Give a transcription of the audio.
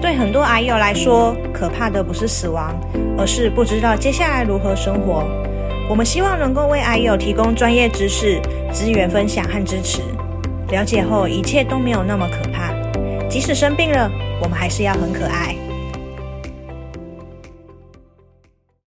对很多癌友来说可怕的不是死亡而是不知道接下来如何生活。我们希望能够为癌友提供专业知识资源分享和支持。了解后一切都没有那么可怕。即使生病了我们还是要很可爱。